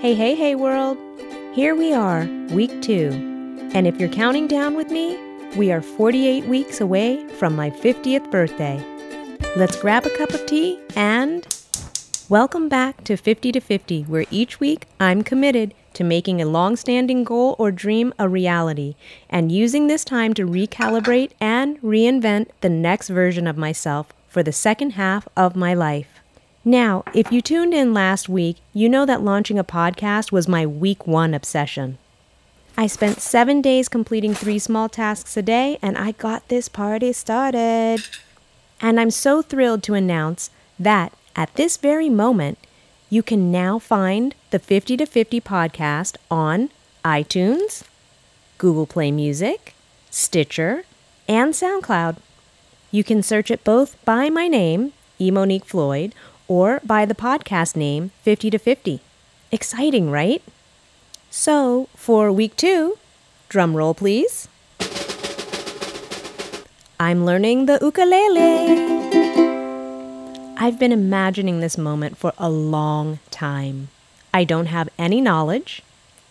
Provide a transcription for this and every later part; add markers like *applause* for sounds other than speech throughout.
Hey, hey, hey, world! Here we are, week two. And if you're counting down with me, we are 48 weeks away from my 50th birthday. Let's grab a cup of tea and. Welcome back to 50 to 50, where each week I'm committed to making a long standing goal or dream a reality and using this time to recalibrate and reinvent the next version of myself for the second half of my life. Now, if you tuned in last week, you know that launching a podcast was my week one obsession. I spent seven days completing three small tasks a day, and I got this party started. And I'm so thrilled to announce that at this very moment, you can now find the 50 to 50 podcast on iTunes, Google Play Music, Stitcher, and SoundCloud. You can search it both by my name, E. Monique Floyd, or by the podcast name 50 to 50. Exciting, right? So, for week two, drum roll please. I'm learning the ukulele. I've been imagining this moment for a long time. I don't have any knowledge.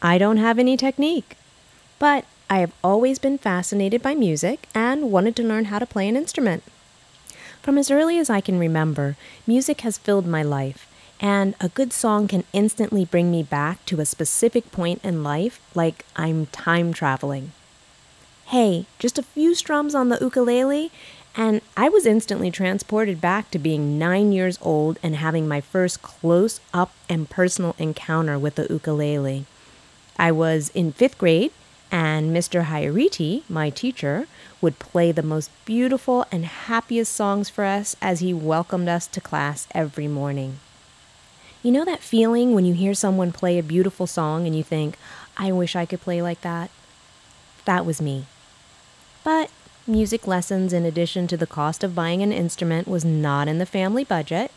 I don't have any technique. But I have always been fascinated by music and wanted to learn how to play an instrument. From as early as I can remember, music has filled my life, and a good song can instantly bring me back to a specific point in life, like I'm time traveling. Hey, just a few strums on the ukulele, and I was instantly transported back to being nine years old and having my first close up and personal encounter with the ukulele. I was in fifth grade, and Mr. Hayariti, my teacher, would play the most beautiful and happiest songs for us as he welcomed us to class every morning. You know that feeling when you hear someone play a beautiful song and you think, I wish I could play like that? That was me. But music lessons, in addition to the cost of buying an instrument, was not in the family budget.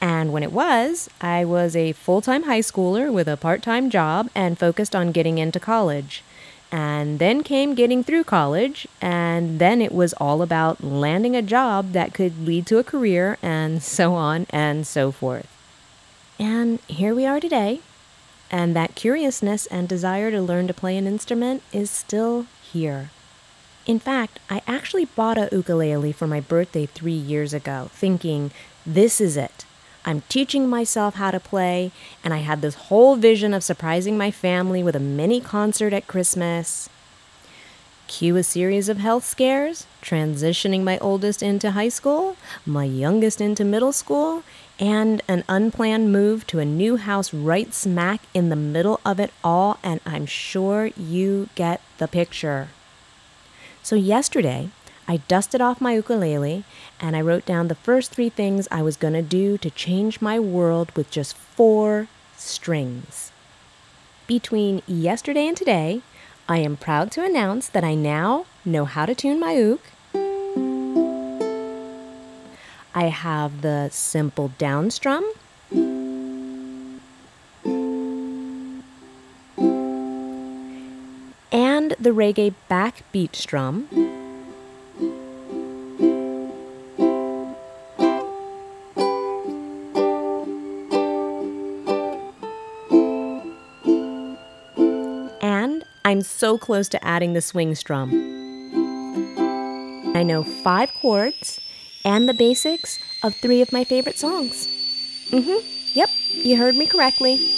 And when it was, I was a full time high schooler with a part time job and focused on getting into college. And then came getting through college, and then it was all about landing a job that could lead to a career, and *laughs* so on and so forth. And here we are today, and that curiousness and desire to learn to play an instrument is still here. In fact, I actually bought a ukulele for my birthday three years ago, thinking, this is it. I'm teaching myself how to play, and I had this whole vision of surprising my family with a mini concert at Christmas. Cue a series of health scares, transitioning my oldest into high school, my youngest into middle school, and an unplanned move to a new house right smack in the middle of it all, and I'm sure you get the picture. So, yesterday, I dusted off my ukulele and I wrote down the first three things I was going to do to change my world with just four strings. Between yesterday and today, I am proud to announce that I now know how to tune my uke. I have the simple down strum. And the reggae backbeat strum. I'm so close to adding the swing strum. I know five chords and the basics of three of my favorite songs. Mm hmm. Yep, you heard me correctly.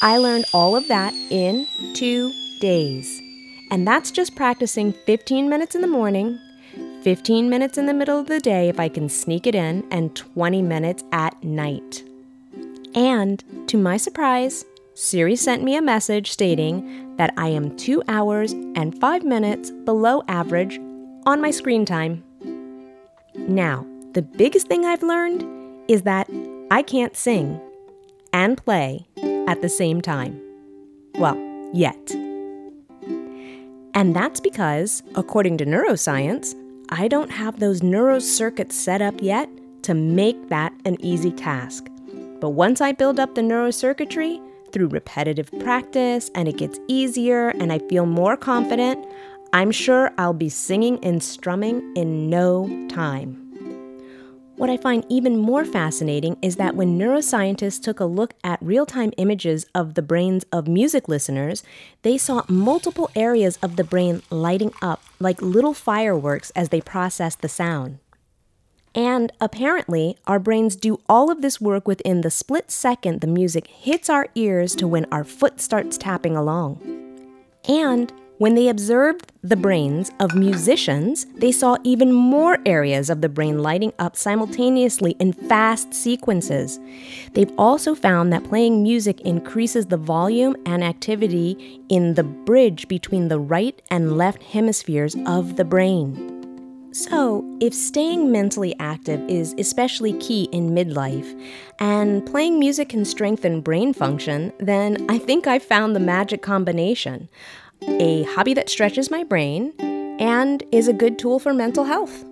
I learned all of that in two days. And that's just practicing 15 minutes in the morning, 15 minutes in the middle of the day if I can sneak it in, and 20 minutes at night. And to my surprise, Siri sent me a message stating that I am two hours and five minutes below average on my screen time. Now, the biggest thing I've learned is that I can't sing and play at the same time. Well, yet. And that's because, according to neuroscience, I don't have those neuro circuits set up yet to make that an easy task. But once I build up the neurocircuitry, through repetitive practice and it gets easier and I feel more confident, I'm sure I'll be singing and strumming in no time. What I find even more fascinating is that when neuroscientists took a look at real time images of the brains of music listeners, they saw multiple areas of the brain lighting up like little fireworks as they processed the sound. And apparently, our brains do all of this work within the split second the music hits our ears to when our foot starts tapping along. And when they observed the brains of musicians, they saw even more areas of the brain lighting up simultaneously in fast sequences. They've also found that playing music increases the volume and activity in the bridge between the right and left hemispheres of the brain. So, if staying mentally active is especially key in midlife, and playing music can strengthen brain function, then I think I've found the magic combination a hobby that stretches my brain, and is a good tool for mental health.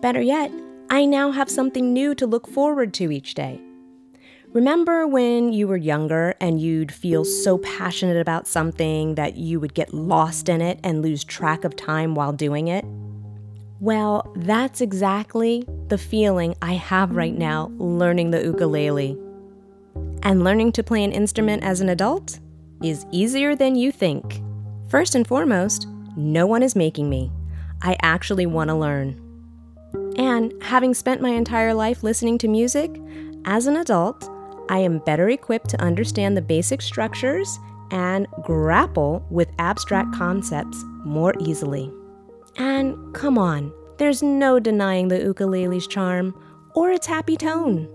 Better yet, I now have something new to look forward to each day. Remember when you were younger and you'd feel so passionate about something that you would get lost in it and lose track of time while doing it? Well, that's exactly the feeling I have right now learning the ukulele. And learning to play an instrument as an adult is easier than you think. First and foremost, no one is making me. I actually want to learn. And having spent my entire life listening to music, as an adult, I am better equipped to understand the basic structures and grapple with abstract concepts more easily. And come on, there's no denying the ukulele's charm or its happy tone.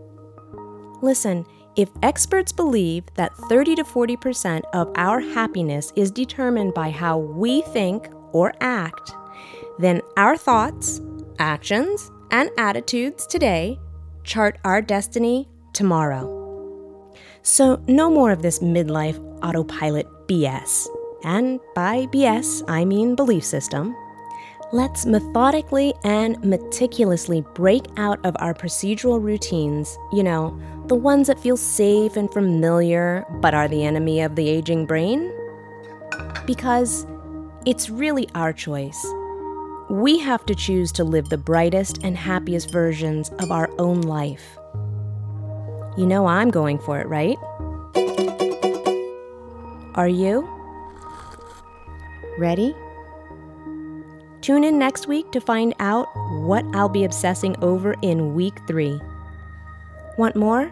Listen, if experts believe that 30 to 40% of our happiness is determined by how we think or act, then our thoughts, actions, and attitudes today chart our destiny tomorrow. So, no more of this midlife autopilot BS. And by BS, I mean belief system Let's methodically and meticulously break out of our procedural routines, you know, the ones that feel safe and familiar but are the enemy of the aging brain. Because it's really our choice. We have to choose to live the brightest and happiest versions of our own life. You know I'm going for it, right? Are you? Ready? Tune in next week to find out what I'll be obsessing over in week three. Want more?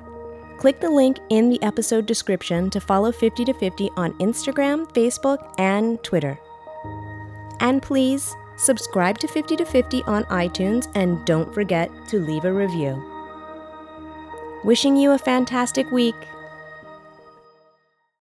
Click the link in the episode description to follow 50 to 50 on Instagram, Facebook, and Twitter. And please subscribe to 50 to 50 on iTunes and don't forget to leave a review. Wishing you a fantastic week.